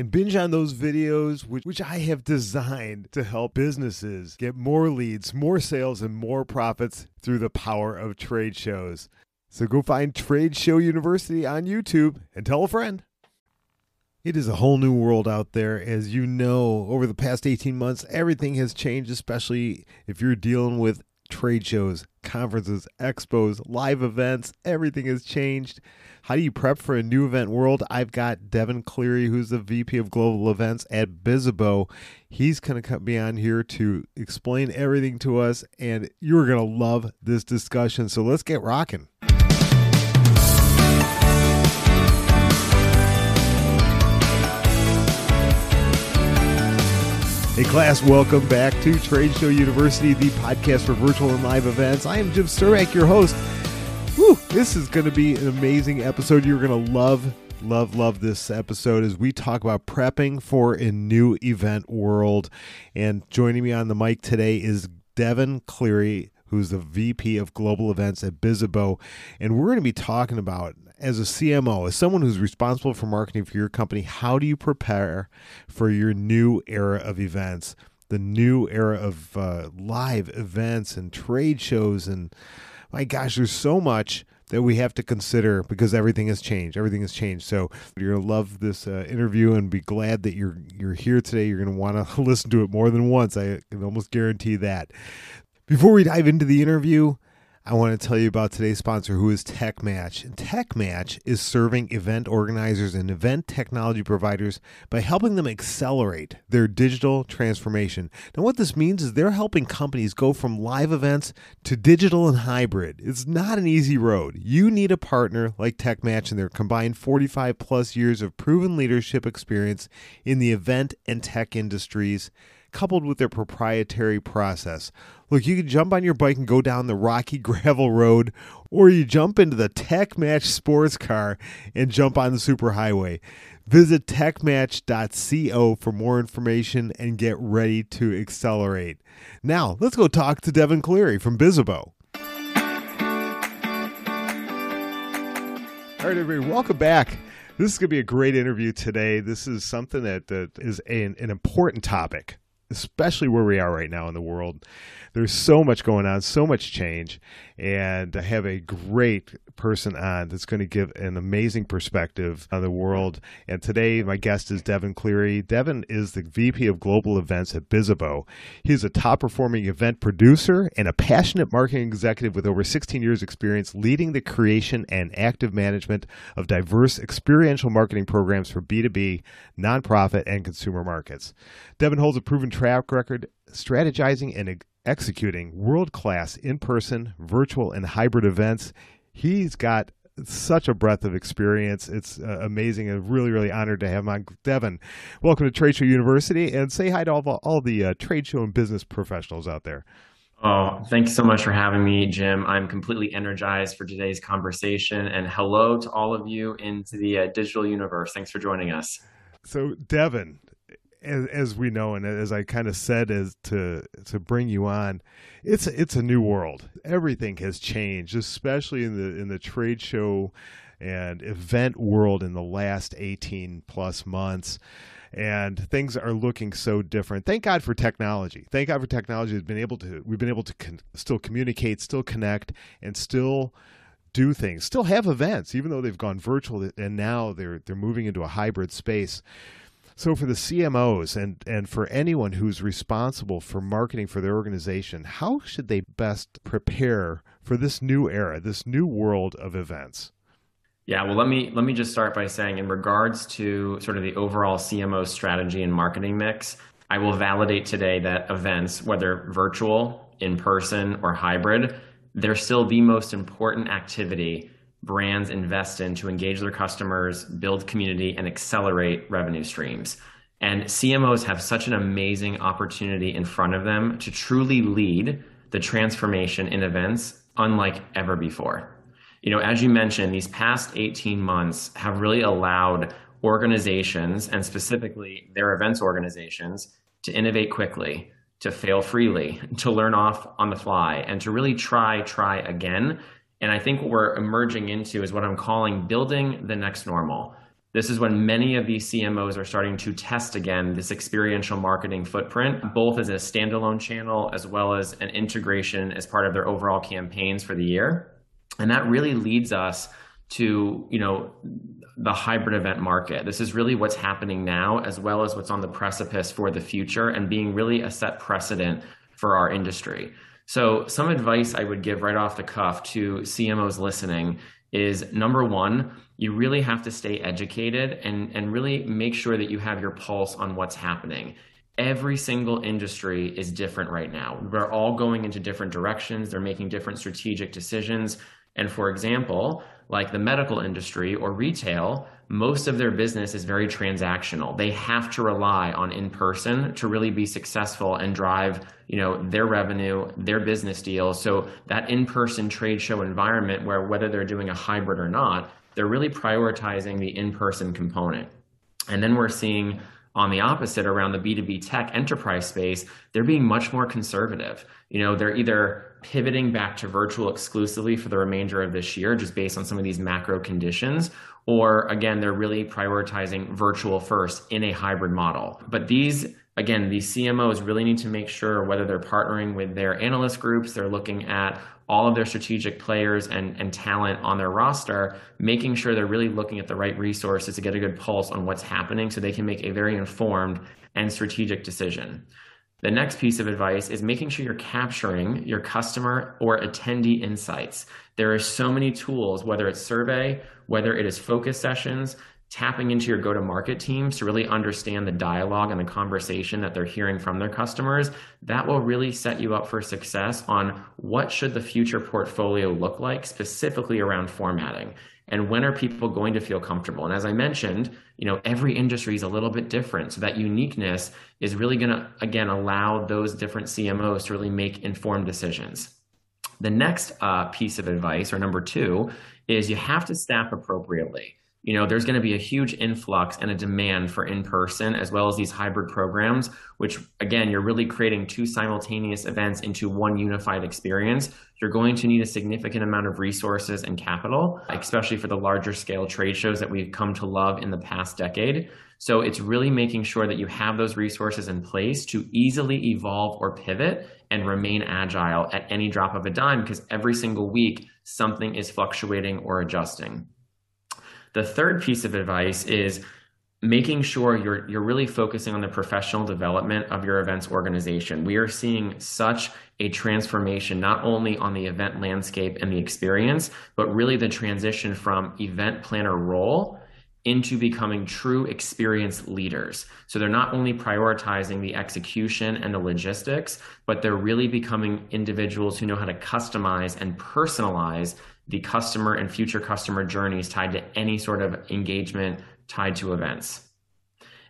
and binge on those videos, which, which I have designed to help businesses get more leads, more sales, and more profits through the power of trade shows. So go find Trade Show University on YouTube and tell a friend. It is a whole new world out there. As you know, over the past 18 months, everything has changed, especially if you're dealing with trade shows, conferences, expos, live events. Everything has changed. How do you prep for a new event world? I've got Devin Cleary, who's the VP of Global Events at Bizzabo. He's going to be on here to explain everything to us, and you're going to love this discussion. So let's get rocking. Hey, class, welcome back to Trade Show University, the podcast for virtual and live events. I am Jim Cermak, your host. Whew, this is going to be an amazing episode. You're going to love, love, love this episode as we talk about prepping for a new event world. And joining me on the mic today is Devin Cleary, who's the VP of Global Events at Bizzabo. And we're going to be talking about as a CMO, as someone who's responsible for marketing for your company, how do you prepare for your new era of events, the new era of uh, live events and trade shows? And my gosh, there's so much that we have to consider because everything has changed. Everything has changed. So you're gonna love this uh, interview and be glad that you're you're here today. You're gonna want to listen to it more than once. I can almost guarantee that. Before we dive into the interview, I want to tell you about today's sponsor, who is TechMatch. TechMatch is serving event organizers and event technology providers by helping them accelerate their digital transformation. Now, what this means is they're helping companies go from live events to digital and hybrid. It's not an easy road. You need a partner like TechMatch and their combined 45 plus years of proven leadership experience in the event and tech industries coupled with their proprietary process. Look, you can jump on your bike and go down the rocky gravel road, or you jump into the TechMatch sports car and jump on the superhighway. Visit techmatch.co for more information and get ready to accelerate. Now, let's go talk to Devin Cleary from Bizzabo. All right, everybody, welcome back. This is going to be a great interview today. This is something that, that is an, an important topic especially where we are right now in the world. There's so much going on, so much change, and I have a great person on that's going to give an amazing perspective on the world. And today, my guest is Devin Cleary. Devin is the VP of Global Events at Bizzabo. He's a top performing event producer and a passionate marketing executive with over 16 years' experience leading the creation and active management of diverse experiential marketing programs for B2B, nonprofit, and consumer markets. Devin holds a proven track record strategizing and executing world class in person, virtual, and hybrid events. He's got such a breadth of experience. It's uh, amazing. I'm really, really honored to have him on. Devin, welcome to Trade Show University and say hi to all, all the uh, trade show and business professionals out there. Oh, thank you so much for having me, Jim. I'm completely energized for today's conversation. And hello to all of you into the uh, digital universe. Thanks for joining us. So, Devin, as, as we know, and as I kind of said, as to to bring you on, it's it's a new world. Everything has changed, especially in the in the trade show and event world in the last eighteen plus months. And things are looking so different. Thank God for technology. Thank God for technology. Has been able to we've been able to con- still communicate, still connect, and still do things. Still have events, even though they've gone virtual, and now they're they're moving into a hybrid space so for the CMOs and and for anyone who's responsible for marketing for their organization, how should they best prepare for this new era, this new world of events? Yeah, well, let me let me just start by saying, in regards to sort of the overall CMO strategy and marketing mix, I will validate today that events, whether virtual, in person, or hybrid, they're still the most important activity brands invest in to engage their customers, build community, and accelerate revenue streams. And CMOs have such an amazing opportunity in front of them to truly lead the transformation in events unlike ever before. You know, as you mentioned, these past 18 months have really allowed organizations and specifically their events organizations to innovate quickly, to fail freely, to learn off on the fly, and to really try, try again. And I think what we're emerging into is what I'm calling building the next normal. This is when many of these CMOs are starting to test again this experiential marketing footprint, both as a standalone channel as well as an integration as part of their overall campaigns for the year. And that really leads us to, you know, the hybrid event market. This is really what's happening now, as well as what's on the precipice for the future and being really a set precedent for our industry. So, some advice I would give right off the cuff to CMOs listening is number one, you really have to stay educated and, and really make sure that you have your pulse on what's happening. Every single industry is different right now. We're all going into different directions, they're making different strategic decisions. And for example, like the medical industry or retail, most of their business is very transactional. They have to rely on in person to really be successful and drive, you know, their revenue, their business deals. So that in-person trade show environment where whether they're doing a hybrid or not, they're really prioritizing the in-person component. And then we're seeing on the opposite around the B2B tech enterprise space, they're being much more conservative. You know, they're either pivoting back to virtual exclusively for the remainder of this year, just based on some of these macro conditions. Or again, they're really prioritizing virtual first in a hybrid model. But these, again, these CMOs really need to make sure whether they're partnering with their analyst groups, they're looking at all of their strategic players and, and talent on their roster, making sure they're really looking at the right resources to get a good pulse on what's happening so they can make a very informed and strategic decision. The next piece of advice is making sure you're capturing your customer or attendee insights. There are so many tools, whether it's survey, whether it is focus sessions, tapping into your go to market teams to really understand the dialogue and the conversation that they're hearing from their customers that will really set you up for success on what should the future portfolio look like specifically around formatting and when are people going to feel comfortable? And as i mentioned you know every industry is a little bit different so that uniqueness is really going to again allow those different cmos to really make informed decisions. The next uh, piece of advice or number two is you have to staff appropriately you know there's going to be a huge influx and a demand for in-person as well as these hybrid programs which again you're really creating two simultaneous events into one unified experience. You're going to need a significant amount of resources and capital especially for the larger scale trade shows that we've come to love in the past decade. So it's really making sure that you have those resources in place to easily evolve or pivot and remain agile at any drop of a dime because every single week something is fluctuating or adjusting the third piece of advice is making sure you're you're really focusing on the professional development of your events organization. We are seeing such a transformation not only on the event landscape and the experience, but really the transition from event planner role into becoming true experience leaders. So they're not only prioritizing the execution and the logistics, but they're really becoming individuals who know how to customize and personalize the customer and future customer journeys tied to any sort of engagement tied to events.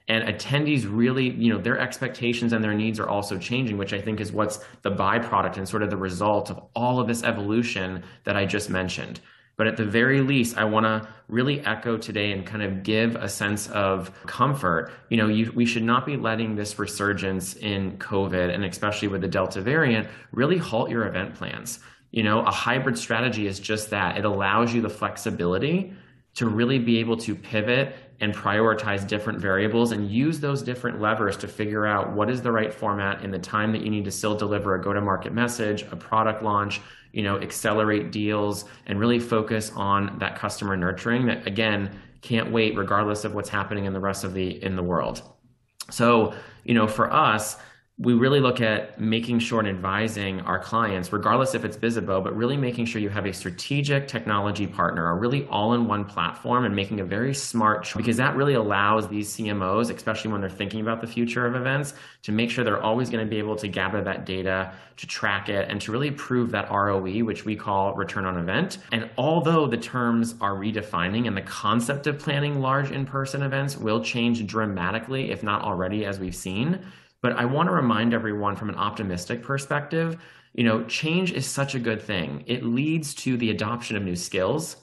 And attendees really, you know, their expectations and their needs are also changing, which I think is what's the byproduct and sort of the result of all of this evolution that I just mentioned. But at the very least, I want to really echo today and kind of give a sense of comfort. You know, you, we should not be letting this resurgence in COVID and especially with the Delta variant really halt your event plans. You know, a hybrid strategy is just that. It allows you the flexibility to really be able to pivot and prioritize different variables and use those different levers to figure out what is the right format in the time that you need to still deliver a go to market message, a product launch, you know, accelerate deals and really focus on that customer nurturing that again can't wait regardless of what's happening in the rest of the in the world. So, you know, for us, we really look at making sure and advising our clients, regardless if it's Bizzabo, but really making sure you have a strategic technology partner, a really all-in-one platform, and making a very smart choice because that really allows these CMOs, especially when they're thinking about the future of events, to make sure they're always going to be able to gather that data, to track it, and to really prove that ROE, which we call return on event. And although the terms are redefining and the concept of planning large in-person events will change dramatically, if not already, as we've seen but I want to remind everyone from an optimistic perspective, you know, change is such a good thing. It leads to the adoption of new skills,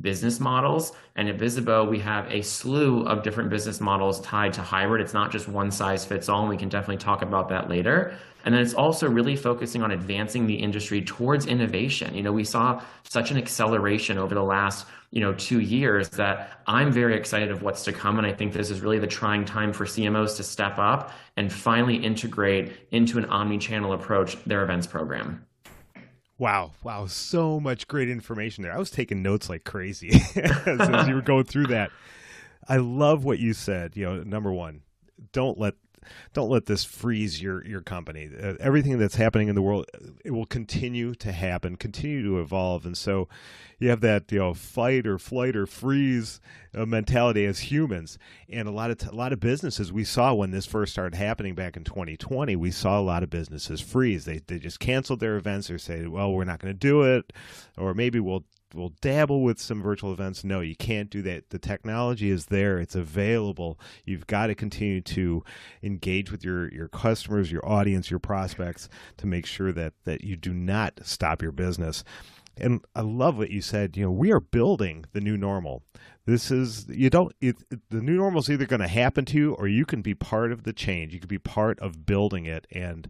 business models. And at Bizzabo, we have a slew of different business models tied to hybrid. It's not just one size fits all, and we can definitely talk about that later. And then it's also really focusing on advancing the industry towards innovation. You know, we saw such an acceleration over the last you know two years that i'm very excited of what's to come and i think this is really the trying time for cmos to step up and finally integrate into an omni-channel approach their events program Wow, wow, so much great information there. I was taking notes like crazy as you were going through that. I love what you said. You know, number one, don't let don't let this freeze your your company. Uh, everything that's happening in the world, it will continue to happen, continue to evolve, and so you have that you know fight or flight or freeze uh, mentality as humans. And a lot of t- a lot of businesses we saw when this first started happening back in 2020, we saw a lot of businesses freeze. They they just canceled their events or say, well, we're not going to do it, or maybe we'll will dabble with some virtual events. No, you can't do that. The technology is there; it's available. You've got to continue to engage with your your customers, your audience, your prospects to make sure that that you do not stop your business. And I love what you said. You know, we are building the new normal. This is you don't. It, the new normal is either going to happen to you, or you can be part of the change. You can be part of building it, and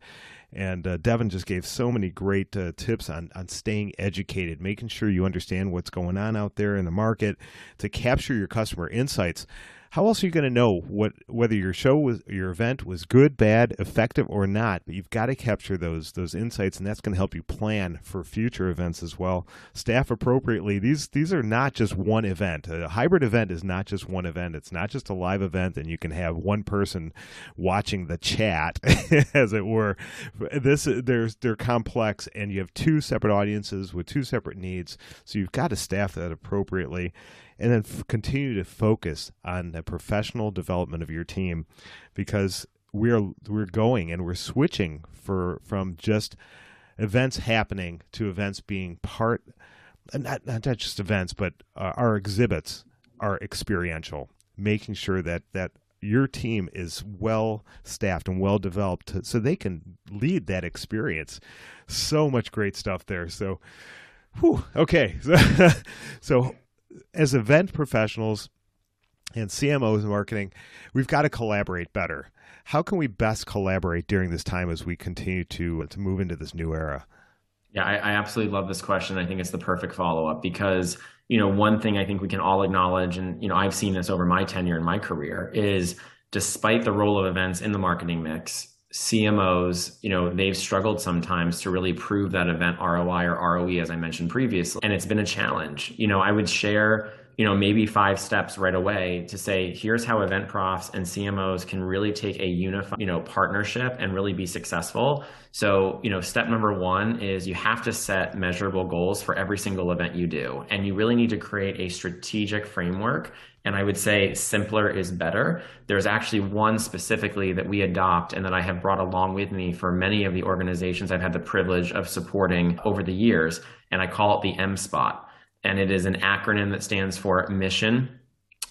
and uh, Devin just gave so many great uh, tips on, on staying educated, making sure you understand what's going on out there in the market to capture your customer insights how else are you going to know what whether your show was your event was good, bad, effective, or not? But you've got to capture those those insights, and that's going to help you plan for future events as well. Staff appropriately. These these are not just one event. A hybrid event is not just one event. It's not just a live event, and you can have one person watching the chat, as it were. This there's they're complex, and you have two separate audiences with two separate needs. So you've got to staff that appropriately and then f- continue to focus on the professional development of your team because we're we're going and we're switching for from just events happening to events being part not not just events but uh, our exhibits are experiential making sure that that your team is well staffed and well developed so they can lead that experience. So much great stuff there. So whew, okay. So, so as event professionals and CMOs in marketing, we've got to collaborate better. How can we best collaborate during this time as we continue to to move into this new era? Yeah, I, I absolutely love this question. I think it's the perfect follow up because you know one thing I think we can all acknowledge, and you know I've seen this over my tenure in my career, is despite the role of events in the marketing mix, CMOs, you know, they've struggled sometimes to really prove that event ROI or ROE, as I mentioned previously. And it's been a challenge. You know, I would share, you know, maybe five steps right away to say, here's how event profs and CMOs can really take a unified, you know, partnership and really be successful. So, you know, step number one is you have to set measurable goals for every single event you do. And you really need to create a strategic framework and I would say simpler is better. There's actually one specifically that we adopt and that I have brought along with me for many of the organizations I've had the privilege of supporting over the years. And I call it the M spot. And it is an acronym that stands for mission,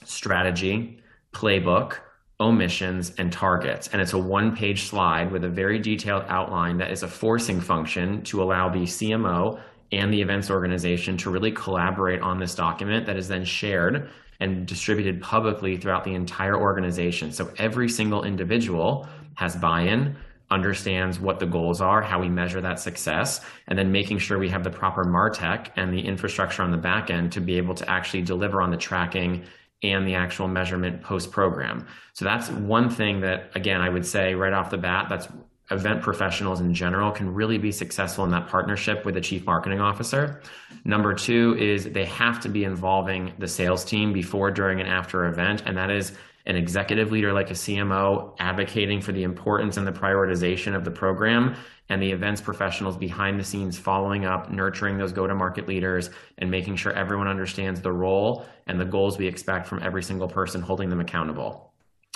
strategy, playbook, omissions, and targets. And it's a one page slide with a very detailed outline that is a forcing function to allow the CMO and the events organization to really collaborate on this document that is then shared and distributed publicly throughout the entire organization. So every single individual has buy in, understands what the goals are, how we measure that success, and then making sure we have the proper MarTech and the infrastructure on the back end to be able to actually deliver on the tracking and the actual measurement post program. So that's one thing that, again, I would say right off the bat, that's event professionals in general can really be successful in that partnership with a chief marketing officer. Number two is they have to be involving the sales team before, during, and after event. And that is an executive leader like a CMO advocating for the importance and the prioritization of the program, and the events professionals behind the scenes following up, nurturing those go to market leaders, and making sure everyone understands the role and the goals we expect from every single person holding them accountable.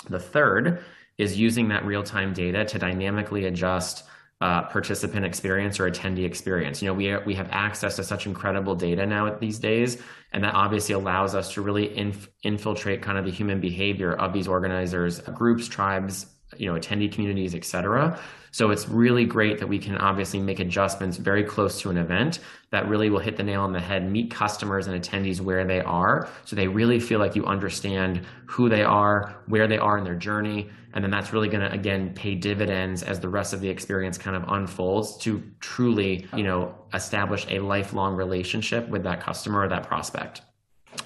The third is using that real time data to dynamically adjust uh, participant experience or attendee experience. You know, we we have access to such incredible data now these days, and that obviously allows us to really inf- infiltrate kind of the human behavior of these organizers, groups, tribes, you know, attendee communities, et cetera. So it's really great that we can obviously make adjustments very close to an event that really will hit the nail on the head, meet customers and attendees where they are. So they really feel like you understand who they are, where they are in their journey. And then that's really going to, again, pay dividends as the rest of the experience kind of unfolds to truly, you know, establish a lifelong relationship with that customer or that prospect.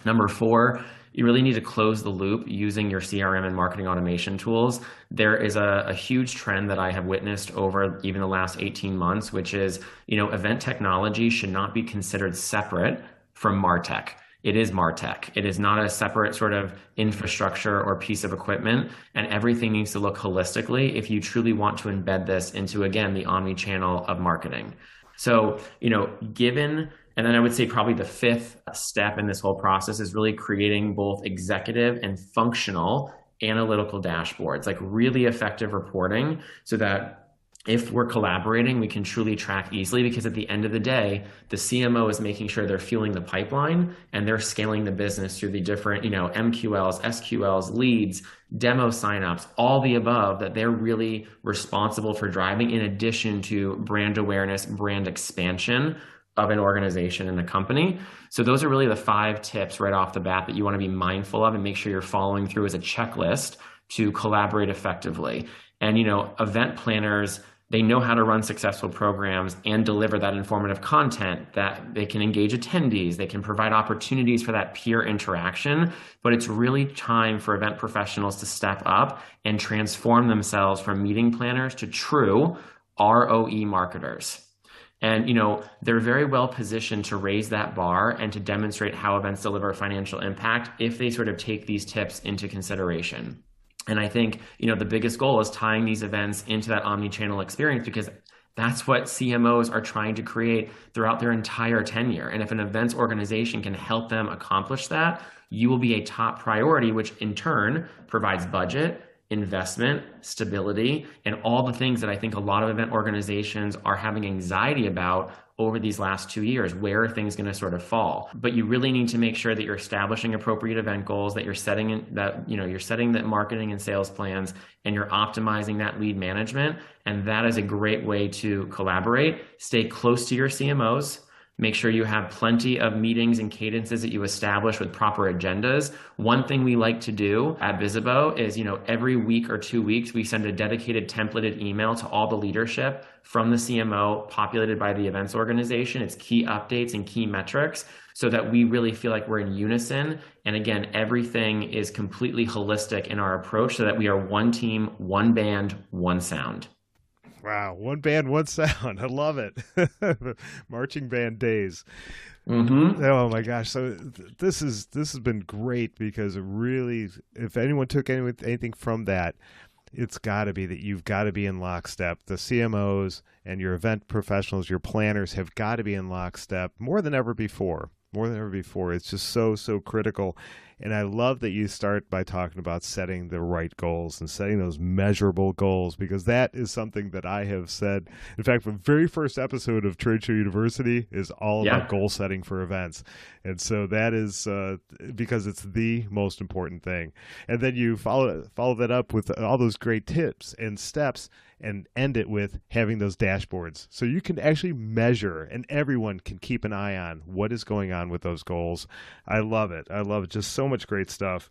Number four, you really need to close the loop using your CRM and marketing automation tools. There is a, a, huge trend that I have witnessed over even the last 18 months, which is, you know, event technology should not be considered separate from MarTech. It is MarTech. It is not a separate sort of infrastructure or piece of equipment, and everything needs to look holistically if you truly want to embed this into, again, the omni channel of marketing. So, you know, given and then I would say probably the fifth step in this whole process is really creating both executive and functional analytical dashboards, like really effective reporting so that if we're collaborating, we can truly track easily because at the end of the day, the CMO is making sure they're fueling the pipeline and they're scaling the business through the different, you know, MQLs, SQLs, leads, demo signups, all the above that they're really responsible for driving in addition to brand awareness, brand expansion of an organization and a company. So those are really the five tips right off the bat that you want to be mindful of and make sure you're following through as a checklist to collaborate effectively. And you know, event planners they know how to run successful programs and deliver that informative content that they can engage attendees they can provide opportunities for that peer interaction but it's really time for event professionals to step up and transform themselves from meeting planners to true roe marketers and you know they're very well positioned to raise that bar and to demonstrate how events deliver financial impact if they sort of take these tips into consideration. And I think you know the biggest goal is tying these events into that omni-channel experience because that's what CMOs are trying to create throughout their entire tenure. And if an events organization can help them accomplish that, you will be a top priority, which in turn provides budget, investment, stability, and all the things that I think a lot of event organizations are having anxiety about over these last two years. Where are things going to sort of fall? But you really need to make sure that you're establishing appropriate event goals, that you're setting in, that you know you're setting the marketing and sales plans, and you're optimizing that lead management. And that is a great way to collaborate. Stay close to your CMOs Make sure you have plenty of meetings and cadences that you establish with proper agendas. One thing we like to do at Bizzabo is, you know, every week or two weeks, we send a dedicated templated email to all the leadership from the CMO populated by the events organization. It's key updates and key metrics so that we really feel like we're in unison. And again, everything is completely holistic in our approach so that we are one team, one band, one sound. Wow, one band, one sound. I love it. Marching band days. Mm-hmm. Oh my gosh! So this is this has been great because it really, if anyone took any, anything from that, it's got to be that you've got to be in lockstep. The CMOs and your event professionals, your planners have got to be in lockstep more than ever before. More than ever before. It's just so so critical. And I love that you start by talking about setting the right goals and setting those measurable goals because that is something that I have said. In fact, the very first episode of Trade Show University is all yeah. about goal setting for events. And so that is uh, because it's the most important thing. And then you follow follow that up with all those great tips and steps and end it with having those dashboards so you can actually measure and everyone can keep an eye on what is going on with those goals. I love it. I love it. Just so much great stuff.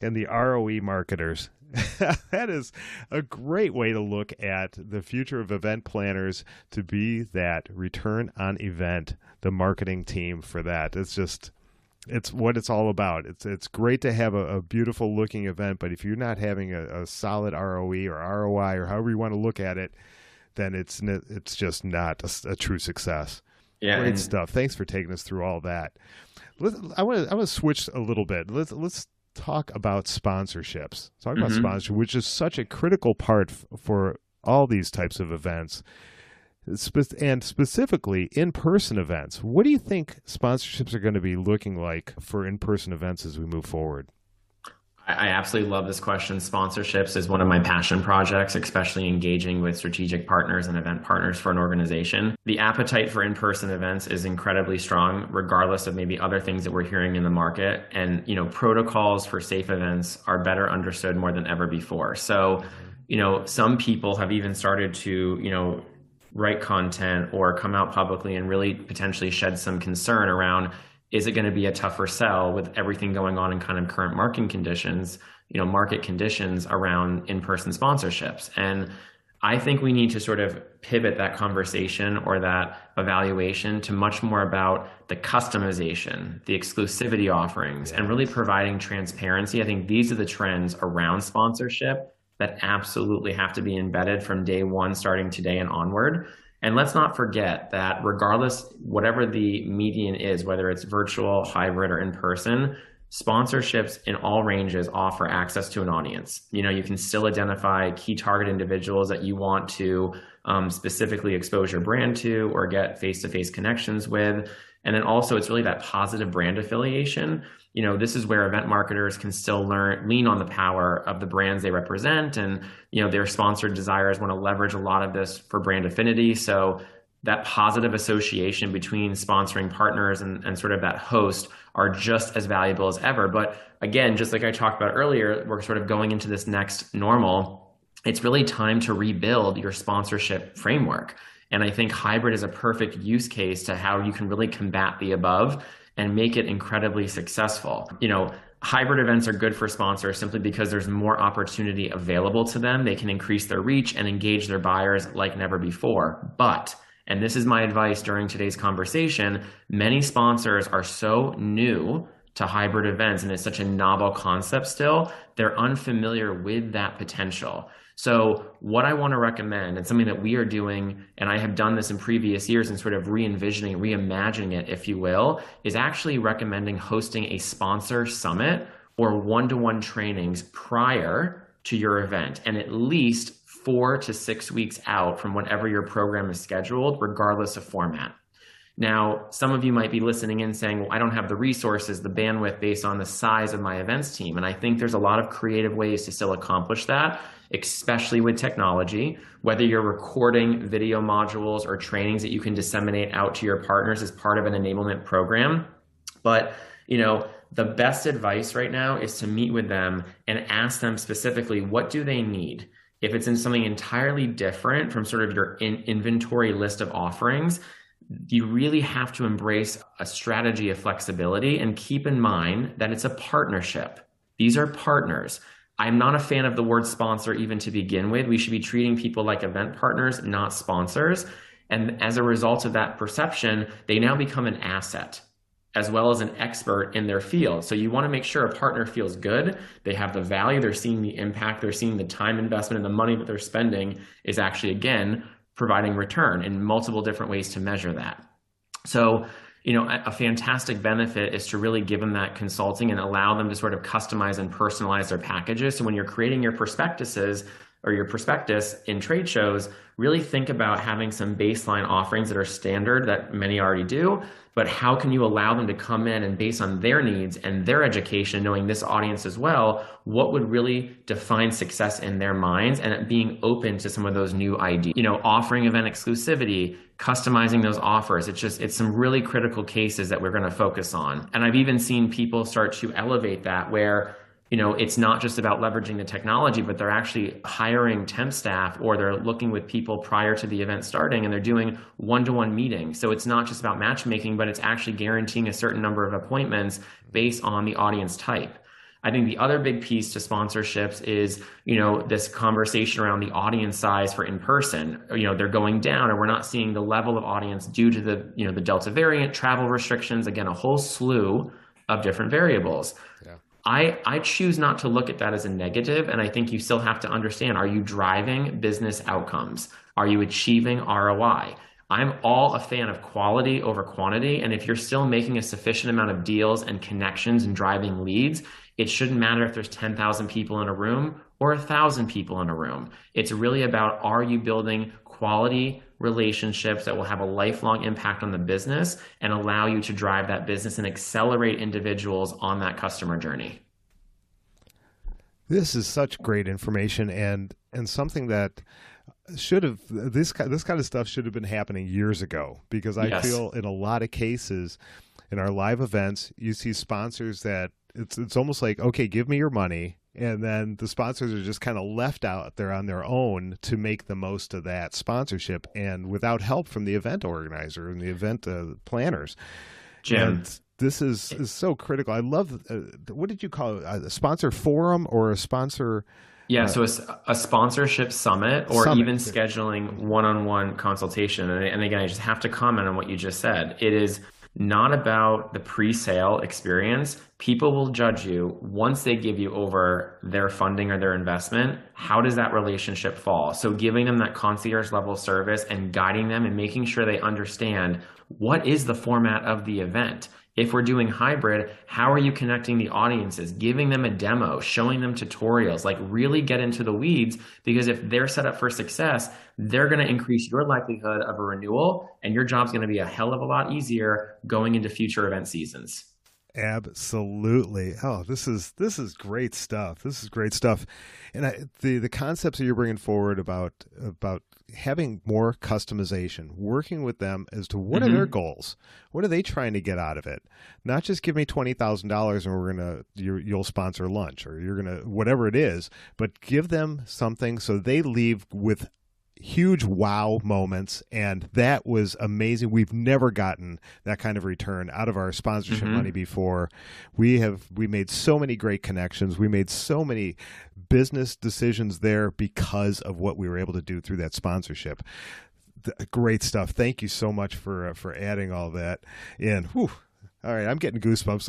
And the ROE marketers. that is a great way to look at the future of event planners to be that return on event, the marketing team for that. It's just it's what it's all about. It's it's great to have a, a beautiful looking event, but if you're not having a, a, solid ROE or ROI or however you want to look at it, then it's it's just not a, a true success. Yeah, great stuff. Thanks for taking us through all that. Let's, I want to I want to switch a little bit. Let's let's talk about sponsorships. Talk about mm-hmm. sponsorship, which is such a critical part f- for all these types of events. Spe- and specifically in-person events. What do you think sponsorships are going to be looking like for in-person events as we move forward? I absolutely love this question. Sponsorships is one of my passion projects, especially engaging with strategic partners and event partners for an organization. The appetite for in person events is incredibly strong, regardless of maybe other things that we're hearing in the market. And, you know, protocols for safe events are better understood more than ever before. So, you know, some people have even started to, you know, write content or come out publicly and really potentially shed some concern around is it going to be a tougher sell with everything going on in kind of current market conditions, you know, market conditions around in-person sponsorships? And I think we need to sort of pivot that conversation or that evaluation to much more about the customization, the exclusivity offerings, and really providing transparency. I think these are the trends around sponsorship that absolutely have to be embedded from day one, starting today and onward. And let's not forget that regardless, whatever the median is, whether it's virtual, hybrid, or in person, sponsorships in all ranges offer access to an audience. You know, you can still identify key target individuals that you want to um, specifically expose your brand to or get face to face connections with. And then also, it's really that positive brand affiliation. You know this is where event marketers can still learn lean on the power of the brands they represent. And you know their sponsored desires want to leverage a lot of this for brand affinity. So that positive association between sponsoring partners and, and sort of that host are just as valuable as ever. But again just like i talked about earlier we're sort of going into this next normal. It's really time to rebuild your sponsorship framework and i think hybrid is a perfect use case to how you can really combat the above and make it incredibly successful. You know, hybrid events are good for sponsors simply because there's more opportunity available to them. They can increase their reach and engage their buyers like never before. But and this is my advice during today's conversation, many sponsors are so new to hybrid events and it's such a novel concept still, they're unfamiliar with that potential. So, what I want to recommend, and something that we are doing, and I have done this in previous years and sort of re envisioning, reimagining it, if you will, is actually recommending hosting a sponsor summit or one to one trainings prior to your event and at least four to six weeks out from whenever your program is scheduled, regardless of format. Now, some of you might be listening in saying, well, I don't have the resources, the bandwidth based on the size of my events team. And I think there's a lot of creative ways to still accomplish that especially with technology, whether you're recording video modules or trainings that you can disseminate out to your partners as part of an enablement program. But, you know, the best advice right now is to meet with them and ask them specifically what do they need? If it's in something entirely different from sort of your in inventory list of offerings, you really have to embrace a strategy of flexibility and keep in mind that it's a partnership. These are partners. I'm not a fan of the word sponsor even to begin with. We should be treating people like event partners, not sponsors. And as a result of that perception, they now become an asset as well as an expert in their field. So you want to make sure a partner feels good, they have the value, they're seeing the impact, they're seeing the time investment and the money that they're spending is actually again providing return in multiple different ways to measure that. So you know, a, a, fantastic benefit is to really give them that consulting and allow them to sort of customize and personalize their packages. So when you're creating your prospectuses or your prospectus in trade shows, really think about having some baseline offerings that are standard that many already do, but how can you allow them to come in and based on their needs and their education, knowing this audience as well, what would really define success in their minds and being open to some of those new ideas. You know, offering event exclusivity, customizing those offers. It's just, it's some really critical cases that we're going to focus on. And I've even seen people start to elevate that where you know, it's not just about leveraging the technology, but they're actually hiring temp staff or they're looking with people prior to the event starting and they're doing one to one meetings. So it's not just about matchmaking, but it's actually guaranteeing a certain number of appointments based on the audience type. I think the other big piece to sponsorships is, you know, this conversation around the audience size for in person. You know, they're going down and we're not seeing the level of audience due to the, you know, the Delta variant, travel restrictions, again, a whole slew of different variables. Yeah. I, I choose not to look at that as a negative, and I think you still have to understand are you driving business outcomes? Are you achieving ROI? I'm all a fan of quality over quantity. And if you're still making a sufficient amount of deals and connections and driving leads, it shouldn't matter if there's 10,000 people in a room or 1,000 people in a room. It's really about are you building quality relationships that will have a lifelong impact on the business and allow you to drive that business and accelerate individuals on that customer journey. This is such great information and and something that should have this this kind of stuff should have been happening years ago because I yes. feel in a lot of cases in our live events you see sponsors that it's it's almost like okay give me your money and then the sponsors are just kind of left out there on their own to make the most of that sponsorship and without help from the event organizer and the event uh, planners Jim and this is, is so critical I love uh, what did you call it a sponsor forum or a sponsor yeah, so a, a, sponsorship summit or summit. even scheduling one-on-one consultation. And, and again, I just have to comment on what you just said. It is not about the pre-sale experience. People will judge you once they give you over their funding or their investment. How does that relationship fall? So giving them that concierge level service and guiding them and making sure they understand what is the format of the event if we're doing hybrid, how are you connecting the audiences, giving them a demo, showing them tutorials, like really get into the weeds? Because if they're set up for success, they're going to increase your likelihood of a renewal and your job's going to be a hell of a lot easier going into future event seasons. Absolutely. Oh, this is this is great stuff. This is great stuff, and I, the the concepts that you're bringing forward about about having more customization, working with them as to what mm-hmm. are their mm-hmm. goals, what are they trying to get out of it. Not just give me twenty thousand dollars and we're gonna you, you'll sponsor lunch or you're gonna whatever it is, but give them something so they leave with huge wow moments and that was amazing. We've never gotten that kind of return out of our sponsorship mm-hmm. money before. We have we made so many great connections. We made so many business decisions there because of what we were able to do through that sponsorship. Great stuff. Thank you so much for uh, for adding all that in. Whew, all right, I'm getting goosebumps.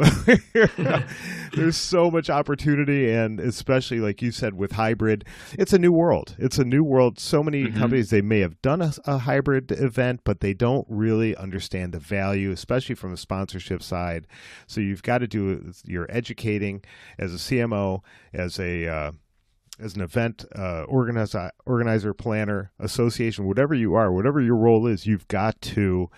There's so much opportunity, and especially like you said with hybrid, it's a new world. It's a new world. So many mm-hmm. companies they may have done a, a, hybrid event, but they don't really understand the value, especially from a sponsorship side. So you've got to do your educating as a CMO, as a uh, as an event uh, organizer, organizer, planner, association, whatever you are, whatever your role is, you've got to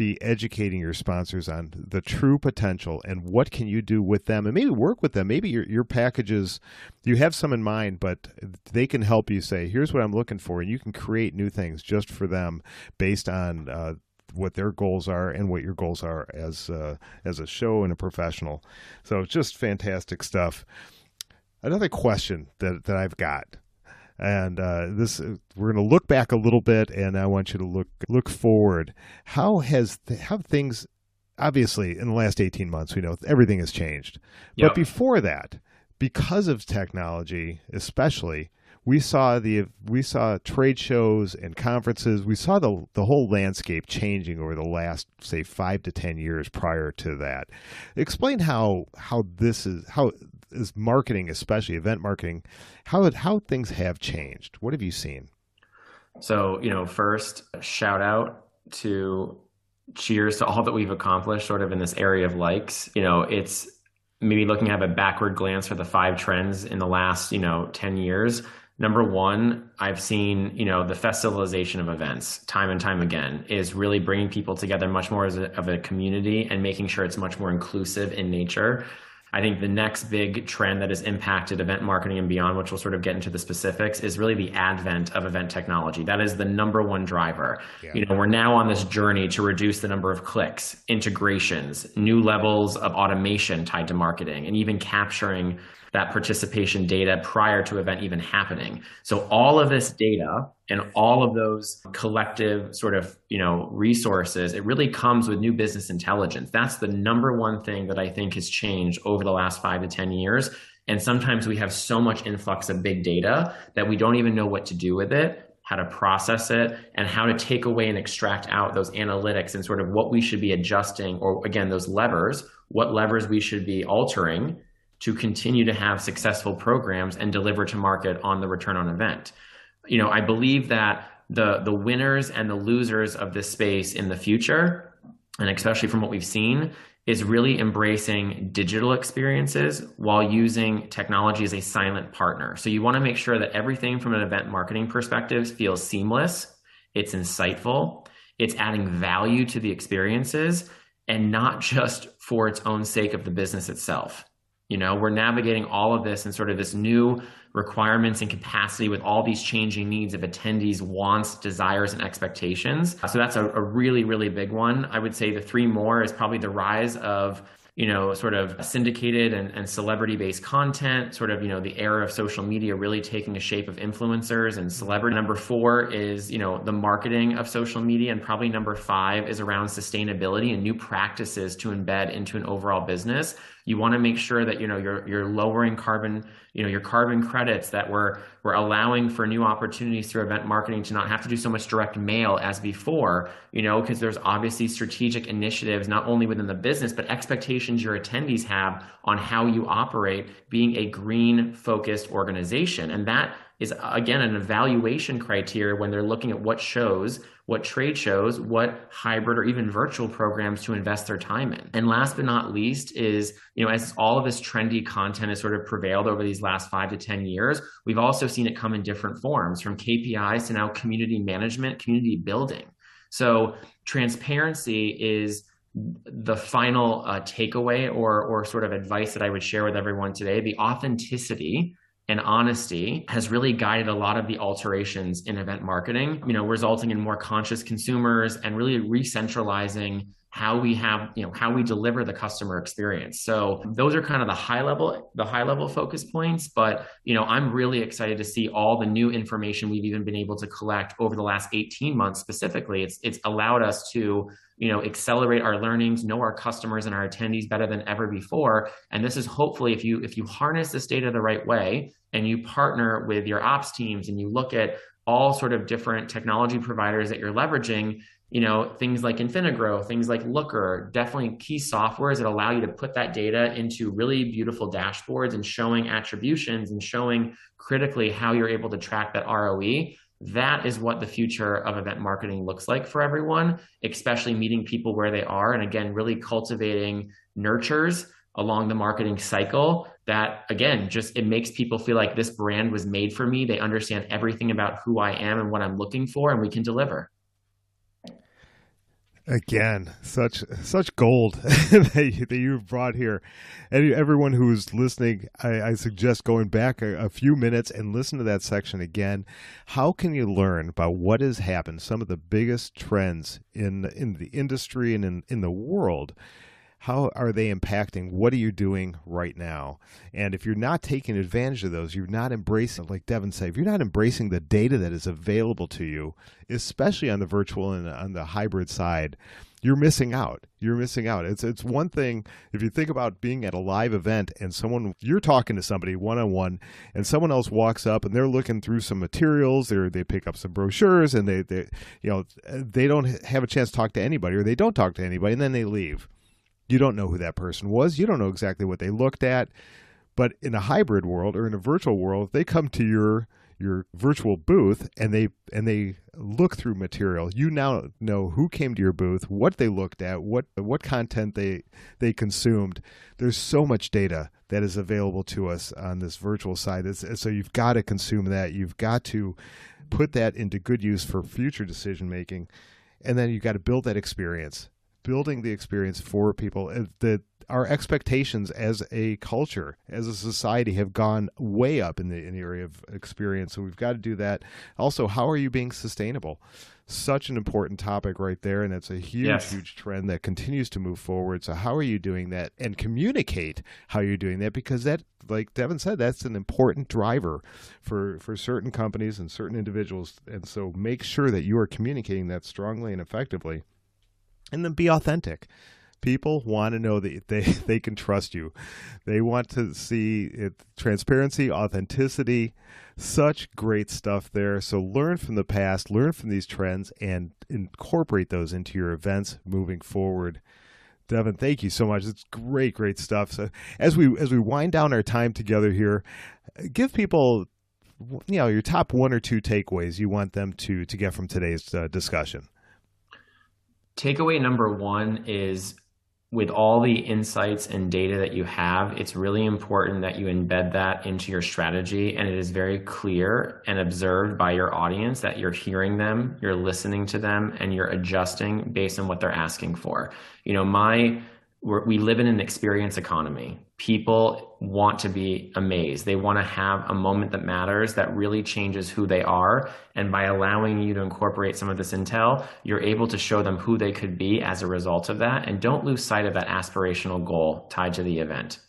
be educating your sponsors on the true potential and what can you do with them and maybe work with them. Maybe your, your packages you have some in mind but they can help you say here's what i'm looking for and you can create new things just for them based on uh, what their goals are and what your goals are as uh, as a show and a professional. So just fantastic stuff. Another question that, that i've got and uh, this we're going to look back a little bit, and I want you to look look forward. How has th- how things? Obviously, in the last eighteen months, we know everything has changed. Yep. But before that, because of technology, especially, we saw the we saw trade shows and conferences. We saw the the whole landscape changing over the last say five to ten years prior to that. Explain how how this is how is marketing, especially event marketing, how how things have changed. What have you seen? So you know, first shout out to cheers to all that we've accomplished, sort of in this area of likes. You know, it's maybe looking at a backward glance for the five trends in the last you know ten years number one i've seen you know the festivalization of events time and time again is really bringing people together much more as a, of a community and making sure it's much more inclusive in nature I think the next big trend that has impacted event marketing and beyond, which we'll sort of get into the specifics, is really the advent of event technology. That is the number one driver. Yeah. You know, we're now on this journey to reduce the number of clicks, integrations, new levels of automation tied to marketing, and even capturing that participation data prior to event even happening. So all of this data and all of those collective sort of, you know, resources, it really comes with new business intelligence. That's the number one thing that I think has changed over the last 5 to 10 years. And sometimes we have so much influx of big data that we don't even know what to do with it how to process it, and how to take away and extract out those analytics and sort of what we should be adjusting, or again, those levers, what levers we should be altering to continue to have successful programs and deliver to market on the return on event. You know, I believe that the the winners and the losers of this space in the future, and especially from what we've seen, is really embracing digital experiences while using technology as a silent partner. So you want to make sure that everything from an event marketing perspective feels seamless, it's insightful, it's adding value to the experiences, and not just for its own sake of the business itself. You know, we're navigating all of this and sort of this new requirements and capacity with all these changing needs of attendees' wants, desires, and expectations. So that's a, a really, really big one. I would say the three more is probably the rise of you know, sort of syndicated and, and celebrity based content, sort of, you know, the era of social media really taking a shape of influencers and celebrity. Number four is, you know, the marketing of social media. And probably number five is around sustainability and new practices to embed into an overall business. You want to make sure that, you know, you're, you're lowering carbon, you know, your carbon credits that we're, we're allowing for new opportunities through event marketing to not have to do so much direct mail as before, you know, because there's obviously strategic initiatives, not only within the business, but expectations your attendees have on how you operate being a green focused organization. And that is again an evaluation criteria when they're looking at what shows, what trade shows, what hybrid or even virtual programs to invest their time in. And last but not least is, you know, as all of this trendy content has sort of prevailed over these last five to 10 years, we've also seen it come in different forms from KPIs to now community management, community building. So transparency is the final uh, takeaway or or sort of advice that I would share with everyone today. The authenticity and honesty has really guided a lot of the alterations in event marketing, you know, resulting in more conscious consumers and really re-centralizing how we have, you know, how we deliver the customer experience. So those are kind of the high level, the high level focus points. But, you know, I'm really excited to see all the new information we've even been able to collect over the last 18 months specifically. It's it's allowed us to you know accelerate our learnings know our customers and our attendees better than ever before and this is hopefully if you if you harness this data the right way and you partner with your ops teams and you look at all sort of different technology providers that you're leveraging you know things like InfiniGrow things like looker definitely key softwares that allow you to put that data into really beautiful dashboards and showing attributions and showing critically how you're able to track that ROE that is what the future of event marketing looks like for everyone especially meeting people where they are and again really cultivating nurtures along the marketing cycle that again just it makes people feel like this brand was made for me. They understand everything about who i am and what i'm looking for and we can deliver again such such gold that, you, have brought here. And everyone who's listening i, I suggest going back a, a, few minutes and listen to that section again. How can you learn about what has happened some of the biggest trends in in the industry and in, in the world how are they impacting? What are you doing right now? And if you're not taking advantage of those you're not embracing like devin said if you're not embracing the data that is available to you especially on the virtual and on the hybrid side you're missing out. You're missing out. It's it's one thing if you think about being at a live event and someone you're talking to somebody one on one and someone else walks up and they're looking through some materials they they pick up some brochures and they they you know they don't have a chance to talk to anybody or they don't talk to anybody and then they leave you don't know who that person was. You don't know exactly what they looked at. But in a hybrid world or in a virtual world, they come to your your virtual booth and they and they look through material. You now know who came to your booth, what they looked at, what what content they they consumed. There's so much data that is available to us on this virtual side. It's, so you've got to consume that. You've got to put that into good use for future decision making, and then you've got to build that experience building the experience for people uh, that our expectations as a culture, as a society, have gone way up in the, in the area of experience. So we've got to do that. Also, how are you being sustainable? Such an important topic right there, and it's a huge, yes. huge trend that continues to move forward. So, how are you doing that, and communicate how you're doing that? Because that, like Devin said, that's an important driver for for certain companies and certain individuals. And so, make sure that you are communicating that strongly and effectively and then be authentic. People want to know that they, they can trust you. They want to see it, transparency, authenticity, such great stuff there. So learn from the past, learn from these trends, and incorporate those into your events moving forward. Devin, thank you so much. It's great, great stuff. So as we as we wind down our time together here, give people you know your top one or two takeaways you want them to to get from today's uh, discussion. Takeaway number one is with all the insights and data that you have, it's really important that you embed that into your strategy and it is very clear and observed by your audience that you're hearing them, you're listening to them, and you're adjusting based on what they're asking for. You know, my we live in an experience economy. People want to be amazed. They want to have a moment that matters that really changes who they are. And by allowing you to incorporate some of this intel, you're able to show them who they could be as a result of that. And don't lose sight of that aspirational goal tied to the event.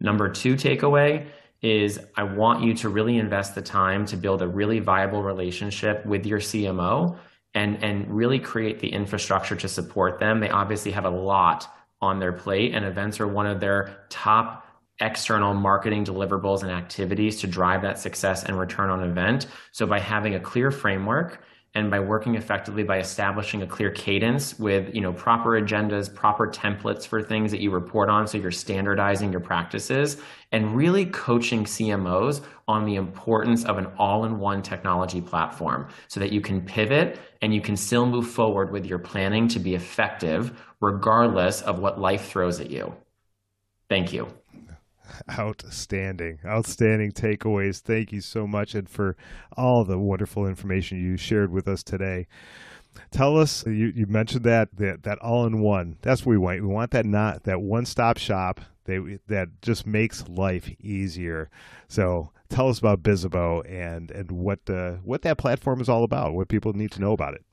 Number two takeaway is I want you to really invest the time to build a really viable relationship with your CMO and, and really create the infrastructure to support them. They obviously have a lot on their plate, and events are one of their top external marketing deliverables and activities to drive that success and return on event. So by having a clear framework and by working effectively by establishing a clear cadence with you know proper agendas proper templates for things that you report on so you're standardizing your practices and really coaching cmos on the importance of an all-in-one technology platform so that you can pivot and you can still move forward with your planning to be effective regardless of what life throws at you. Thank you Outstanding, outstanding takeaways. Thank you so much, and for all the wonderful information you shared with us today. Tell us, you, you mentioned that that, that all in one. That's what we want. We want that not that one stop shop that that just makes life easier. So tell us about Bizzabo and and what uh, what that platform is all about. What people need to know about it.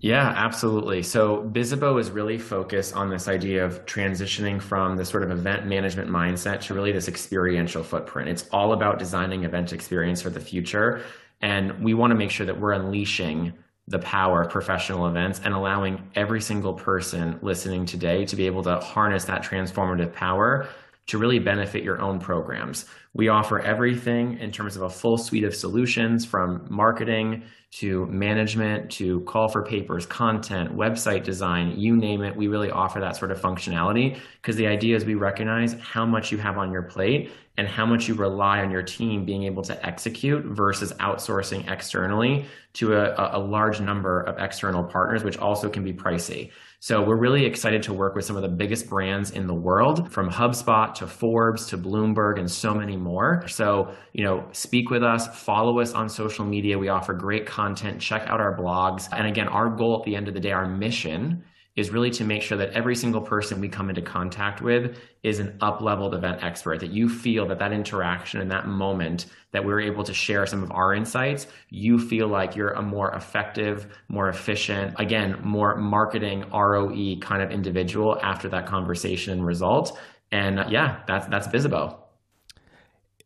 Yeah, absolutely. So Bizzabo is really focused on this idea of transitioning from the sort of event management mindset to really this experiential footprint. It's all about designing event experience for the future. And we want to make sure that we're unleashing the power of professional events and allowing every single person listening today to be able to harness that transformative power to really benefit your own programs. We offer everything in terms of a full suite of solutions from marketing to management to call for papers, content, website design, you name it. We really offer that sort of functionality because the idea is we recognize how much you have on your plate and how much you rely on your team being able to execute versus outsourcing externally to a, a large number of external partners, which also can be pricey. So we're really excited to work with some of the biggest brands in the world, from HubSpot to Forbes to Bloomberg and so many more. So, you know, speak with us, follow us on social media. We offer great content. Check out our blogs. And again, our goal at the end of the day, our mission is really to make sure that every single person we come into contact with is an up-leveled event expert that you feel that that interaction and that moment that we're able to share some of our insights you feel like you're a more effective more efficient again more marketing ROE kind of individual after that conversation and result. And uh, yeah that's that's Bizzabo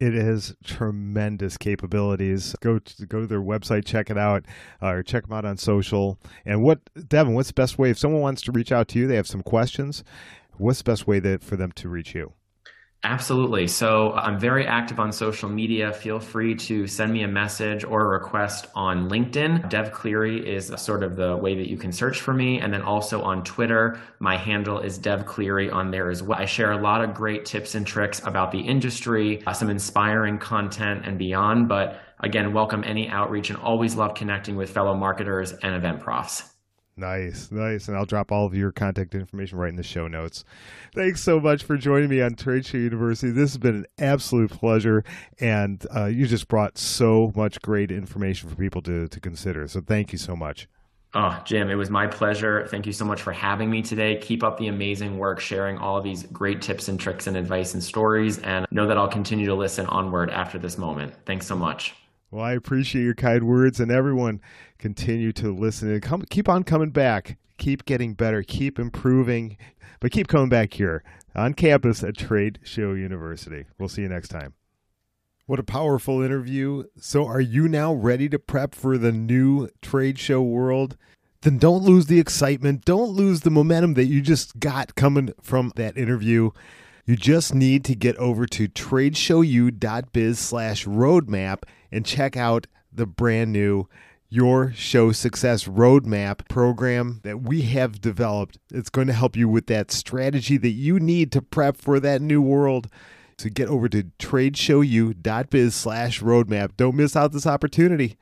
it has tremendous capabilities. Go to, go to their website, check it out, uh, or check them out on social. And what, Devin? What's the best way if someone wants to reach out to you? They have some questions. What's the best way that, for them to reach you? Absolutely. So I'm very active on social media. Feel free to send me a message or a request on LinkedIn. Dev Cleary is sort of the way that you can search for me. And then also on Twitter, my handle is Dev Cleary on there as well. I share a lot of great tips and tricks about the industry, uh, some inspiring content and beyond. But again, welcome any outreach and always love connecting with fellow marketers and event profs. Nice, nice. And I'll drop all of your contact information right in the show notes. Thanks so much for joining me on Trade Show University. This has been an absolute pleasure. And uh, you just brought so much great information for people to, to consider. So thank you so much. Oh, Jim, it was my pleasure. Thank you so much for having me today. Keep up the amazing work, sharing all of these great tips and tricks and advice and stories. And know that I'll continue to listen onward after this moment. Thanks so much. Well, I appreciate your kind words, and everyone continue to listen and come, keep on coming back. Keep getting better, keep improving, but keep coming back here on campus at Trade Show University. We'll see you next time. What a powerful interview. So, are you now ready to prep for the new trade show world? Then don't lose the excitement. Don't lose the momentum that you just got coming from that interview. You just need to get over to tradeshowu.biz slash roadmap and check out the brand new Your Show Success Roadmap program that we have developed. It's going to help you with that strategy that you need to prep for that new world. So get over to tradeshowu.biz slash roadmap. Don't miss out this opportunity.